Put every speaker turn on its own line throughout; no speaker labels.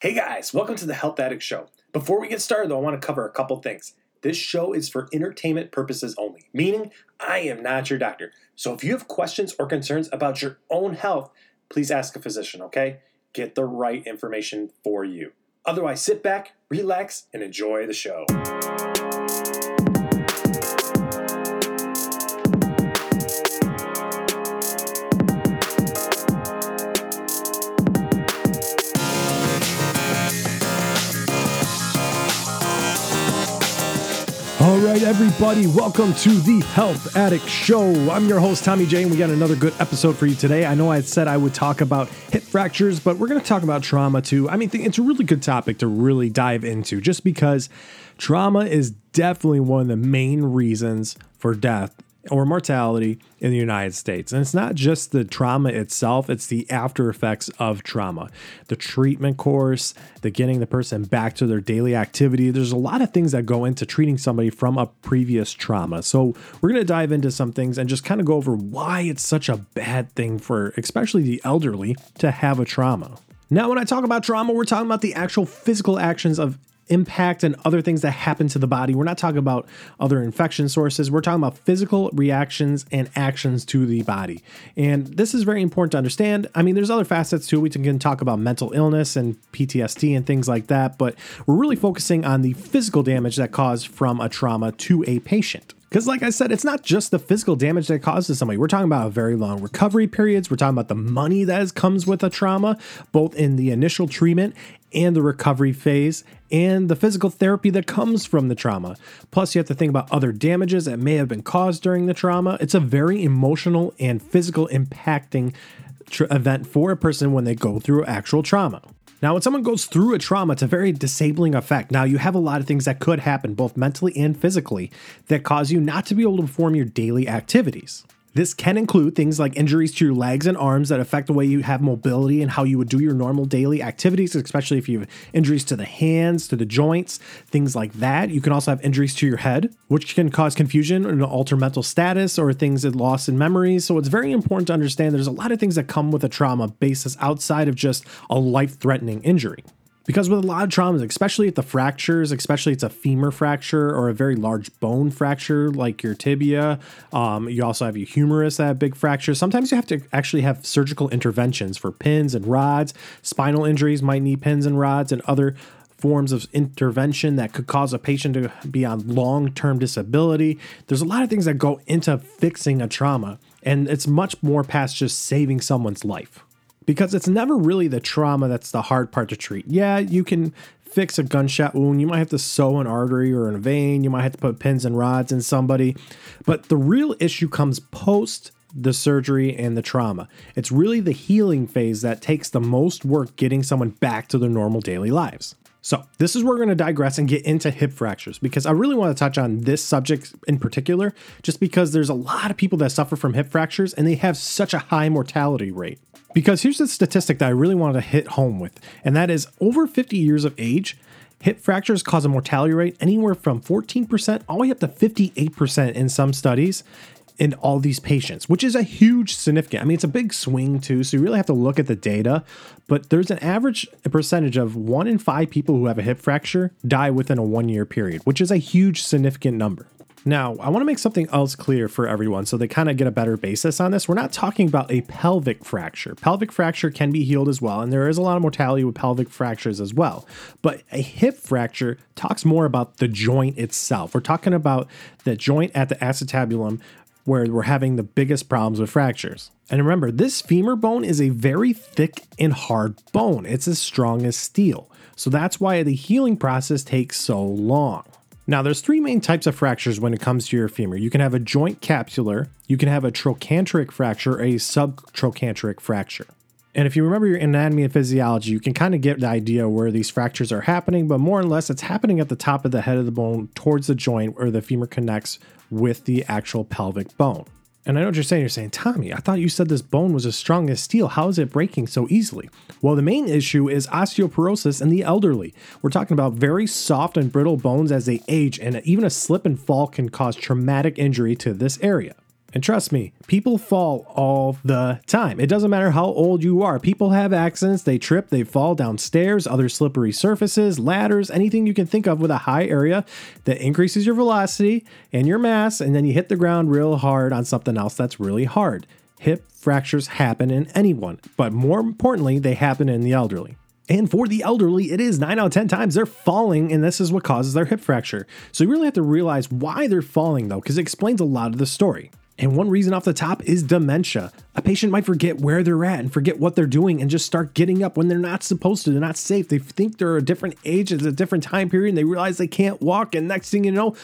Hey guys, welcome to the Health Addict Show. Before we get started, though, I want to cover a couple things. This show is for entertainment purposes only, meaning I am not your doctor. So if you have questions or concerns about your own health, please ask a physician, okay? Get the right information for you. Otherwise, sit back, relax, and enjoy the show.
Right, everybody, welcome to the Health Addict Show. I'm your host, Tommy J, and we got another good episode for you today. I know I said I would talk about hip fractures, but we're going to talk about trauma too. I mean, it's a really good topic to really dive into just because trauma is definitely one of the main reasons for death or mortality in the United States. And it's not just the trauma itself, it's the after effects of trauma. The treatment course, the getting the person back to their daily activity. There's a lot of things that go into treating somebody from a previous trauma. So, we're going to dive into some things and just kind of go over why it's such a bad thing for especially the elderly to have a trauma. Now, when I talk about trauma, we're talking about the actual physical actions of impact and other things that happen to the body. We're not talking about other infection sources. We're talking about physical reactions and actions to the body. And this is very important to understand. I mean, there's other facets too. We can talk about mental illness and PTSD and things like that, but we're really focusing on the physical damage that caused from a trauma to a patient. Because, like I said, it's not just the physical damage that causes somebody. We're talking about very long recovery periods. We're talking about the money that comes with a trauma, both in the initial treatment and the recovery phase, and the physical therapy that comes from the trauma. Plus, you have to think about other damages that may have been caused during the trauma. It's a very emotional and physical impacting tr- event for a person when they go through actual trauma. Now, when someone goes through a trauma, it's a very disabling effect. Now, you have a lot of things that could happen, both mentally and physically, that cause you not to be able to perform your daily activities. This can include things like injuries to your legs and arms that affect the way you have mobility and how you would do your normal daily activities, especially if you have injuries to the hands, to the joints, things like that. You can also have injuries to your head, which can cause confusion and alter mental status or things that loss in memories. So it's very important to understand there's a lot of things that come with a trauma basis outside of just a life threatening injury. Because with a lot of traumas, especially at the fractures, especially it's a femur fracture or a very large bone fracture like your tibia, um, you also have your humerus that have big fractures. Sometimes you have to actually have surgical interventions for pins and rods. Spinal injuries might need pins and rods and other forms of intervention that could cause a patient to be on long term disability. There's a lot of things that go into fixing a trauma, and it's much more past just saving someone's life because it's never really the trauma that's the hard part to treat. Yeah, you can fix a gunshot wound. You might have to sew an artery or a vein. You might have to put pins and rods in somebody. But the real issue comes post the surgery and the trauma. It's really the healing phase that takes the most work getting someone back to their normal daily lives. So, this is where we're going to digress and get into hip fractures because I really want to touch on this subject in particular, just because there's a lot of people that suffer from hip fractures and they have such a high mortality rate. Because here's the statistic that I really wanted to hit home with, and that is over 50 years of age, hip fractures cause a mortality rate anywhere from 14% all the way up to 58% in some studies in all these patients, which is a huge significant. I mean, it's a big swing too, so you really have to look at the data. But there's an average percentage of one in five people who have a hip fracture die within a one year period, which is a huge significant number. Now, I want to make something else clear for everyone so they kind of get a better basis on this. We're not talking about a pelvic fracture. Pelvic fracture can be healed as well, and there is a lot of mortality with pelvic fractures as well. But a hip fracture talks more about the joint itself. We're talking about the joint at the acetabulum where we're having the biggest problems with fractures. And remember, this femur bone is a very thick and hard bone, it's as strong as steel. So that's why the healing process takes so long. Now, there's three main types of fractures when it comes to your femur. You can have a joint capsular, you can have a trochanteric fracture, a subtrochanteric fracture. And if you remember your anatomy and physiology, you can kind of get the idea where these fractures are happening, but more or less it's happening at the top of the head of the bone towards the joint where the femur connects with the actual pelvic bone. And I know what you're saying. You're saying, Tommy, I thought you said this bone was as strong as steel. How is it breaking so easily? Well, the main issue is osteoporosis in the elderly. We're talking about very soft and brittle bones as they age, and even a slip and fall can cause traumatic injury to this area. And trust me, people fall all the time. It doesn't matter how old you are. People have accidents, they trip, they fall down stairs, other slippery surfaces, ladders, anything you can think of with a high area that increases your velocity and your mass, and then you hit the ground real hard on something else that's really hard. Hip fractures happen in anyone, but more importantly, they happen in the elderly. And for the elderly, it is 9 out of 10 times they're falling, and this is what causes their hip fracture. So you really have to realize why they're falling, though, because it explains a lot of the story. And one reason off the top is dementia. A patient might forget where they're at and forget what they're doing and just start getting up when they're not supposed to. They're not safe. They think they're a different age, it's a different time period, and they realize they can't walk. And next thing you know,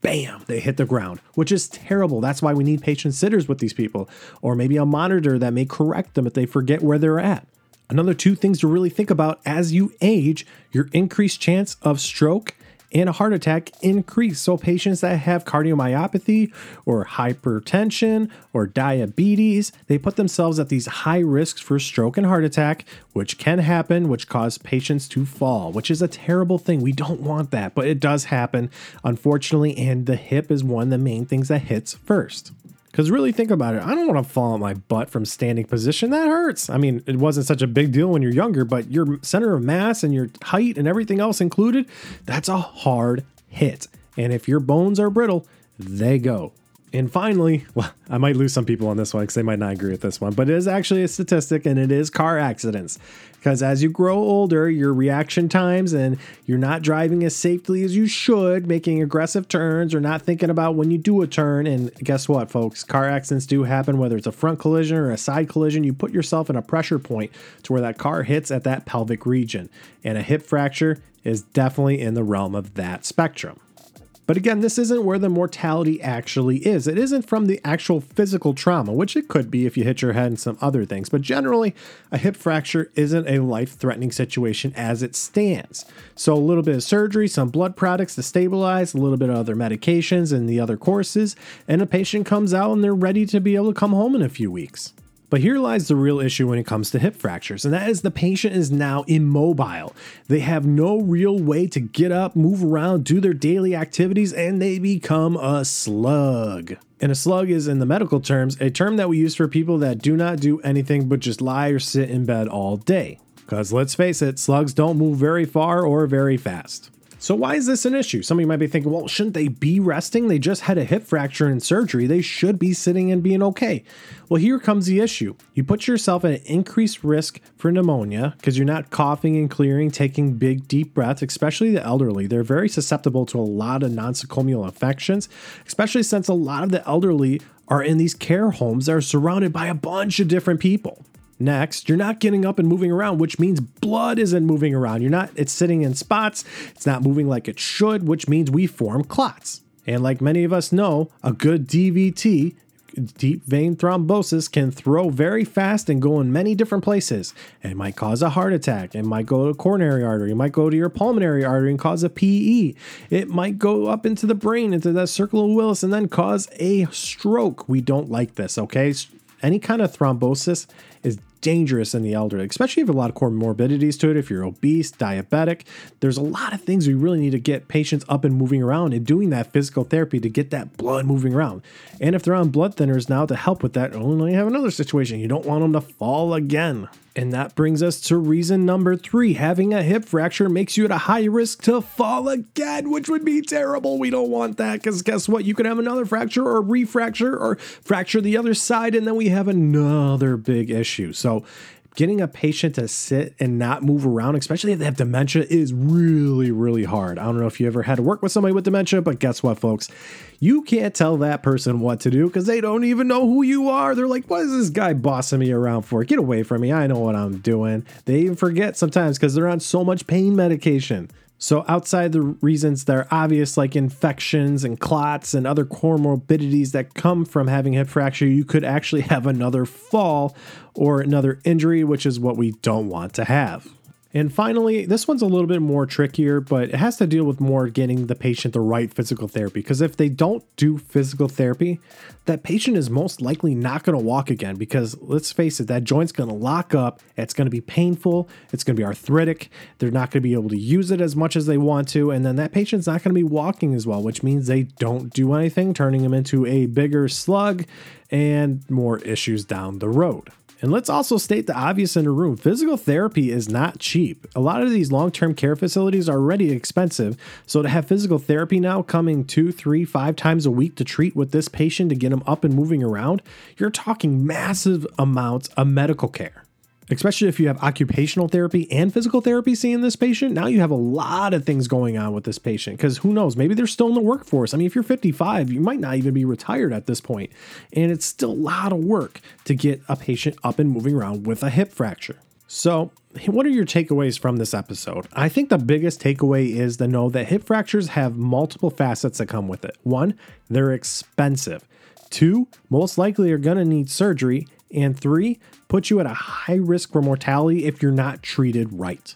bam, they hit the ground, which is terrible. That's why we need patient sitters with these people, or maybe a monitor that may correct them if they forget where they're at. Another two things to really think about as you age your increased chance of stroke and a heart attack increase. So, patients that have cardiomyopathy or hypertension or diabetes, they put themselves at these high risks for stroke and heart attack, which can happen, which cause patients to fall, which is a terrible thing. We don't want that, but it does happen, unfortunately. And the hip is one of the main things that hits first. Because really think about it. I don't want to fall on my butt from standing position. That hurts. I mean, it wasn't such a big deal when you're younger, but your center of mass and your height and everything else included, that's a hard hit. And if your bones are brittle, they go. And finally, well, I might lose some people on this one because they might not agree with this one, but it is actually a statistic and it is car accidents. Because as you grow older, your reaction times and you're not driving as safely as you should, making aggressive turns or not thinking about when you do a turn. And guess what, folks? Car accidents do happen, whether it's a front collision or a side collision. You put yourself in a pressure point to where that car hits at that pelvic region. And a hip fracture is definitely in the realm of that spectrum. But again, this isn't where the mortality actually is. It isn't from the actual physical trauma, which it could be if you hit your head and some other things. But generally, a hip fracture isn't a life threatening situation as it stands. So, a little bit of surgery, some blood products to stabilize, a little bit of other medications and the other courses, and a patient comes out and they're ready to be able to come home in a few weeks. But here lies the real issue when it comes to hip fractures, and that is the patient is now immobile. They have no real way to get up, move around, do their daily activities, and they become a slug. And a slug is, in the medical terms, a term that we use for people that do not do anything but just lie or sit in bed all day. Because let's face it, slugs don't move very far or very fast. So, why is this an issue? Some of you might be thinking, well, shouldn't they be resting? They just had a hip fracture and surgery. They should be sitting and being okay. Well, here comes the issue. You put yourself at an increased risk for pneumonia because you're not coughing and clearing, taking big, deep breaths, especially the elderly. They're very susceptible to a lot of nosocomial infections, especially since a lot of the elderly are in these care homes that are surrounded by a bunch of different people. Next, you're not getting up and moving around, which means blood isn't moving around. You're not, it's sitting in spots, it's not moving like it should, which means we form clots. And like many of us know, a good DVT, deep vein thrombosis, can throw very fast and go in many different places. It might cause a heart attack, it might go to coronary artery, it might go to your pulmonary artery and cause a PE. It might go up into the brain, into that circle of Willis, and then cause a stroke. We don't like this, okay? Any kind of thrombosis is dangerous in the elderly, especially if you have a lot of comorbidities to it. If you're obese, diabetic, there's a lot of things we really need to get patients up and moving around and doing that physical therapy to get that blood moving around. And if they're on blood thinners now to help with that, only have another situation. You don't want them to fall again. And that brings us to reason number three. Having a hip fracture makes you at a high risk to fall again, which would be terrible. We don't want that because guess what? You could have another fracture or refracture or fracture the other side, and then we have another big issue. So, getting a patient to sit and not move around, especially if they have dementia, is really, really hard. I don't know if you ever had to work with somebody with dementia, but guess what, folks? You can't tell that person what to do because they don't even know who you are. They're like, what is this guy bossing me around for? Get away from me. I know what I'm doing. They even forget sometimes because they're on so much pain medication. So, outside the reasons that are obvious, like infections and clots and other comorbidities that come from having hip fracture, you could actually have another fall or another injury, which is what we don't want to have. And finally, this one's a little bit more trickier, but it has to deal with more getting the patient the right physical therapy. Because if they don't do physical therapy, that patient is most likely not going to walk again. Because let's face it, that joint's going to lock up. It's going to be painful. It's going to be arthritic. They're not going to be able to use it as much as they want to. And then that patient's not going to be walking as well, which means they don't do anything, turning them into a bigger slug and more issues down the road. And let's also state the obvious in the room physical therapy is not cheap. A lot of these long term care facilities are already expensive. So to have physical therapy now coming two, three, five times a week to treat with this patient to get them up and moving around, you're talking massive amounts of medical care especially if you have occupational therapy and physical therapy seeing this patient. Now you have a lot of things going on with this patient because who knows, maybe they're still in the workforce. I mean, if you're 55, you might not even be retired at this point, and it's still a lot of work to get a patient up and moving around with a hip fracture. So, what are your takeaways from this episode? I think the biggest takeaway is to know that hip fractures have multiple facets that come with it. One, they're expensive. Two, most likely you're going to need surgery. And three, put you at a high risk for mortality if you're not treated right.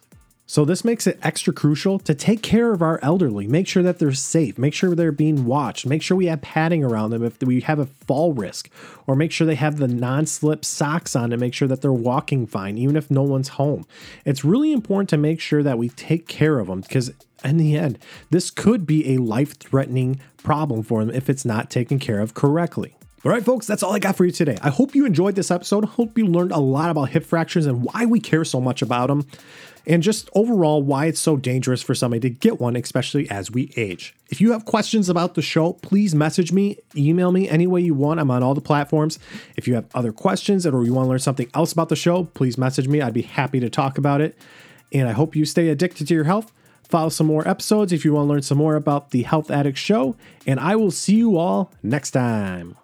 So, this makes it extra crucial to take care of our elderly, make sure that they're safe, make sure they're being watched, make sure we have padding around them if we have a fall risk, or make sure they have the non slip socks on to make sure that they're walking fine, even if no one's home. It's really important to make sure that we take care of them because, in the end, this could be a life threatening problem for them if it's not taken care of correctly. All right, folks, that's all I got for you today. I hope you enjoyed this episode. I hope you learned a lot about hip fractures and why we care so much about them, and just overall why it's so dangerous for somebody to get one, especially as we age. If you have questions about the show, please message me, email me any way you want. I'm on all the platforms. If you have other questions or you want to learn something else about the show, please message me. I'd be happy to talk about it. And I hope you stay addicted to your health. Follow some more episodes if you want to learn some more about the Health Addict Show, and I will see you all next time.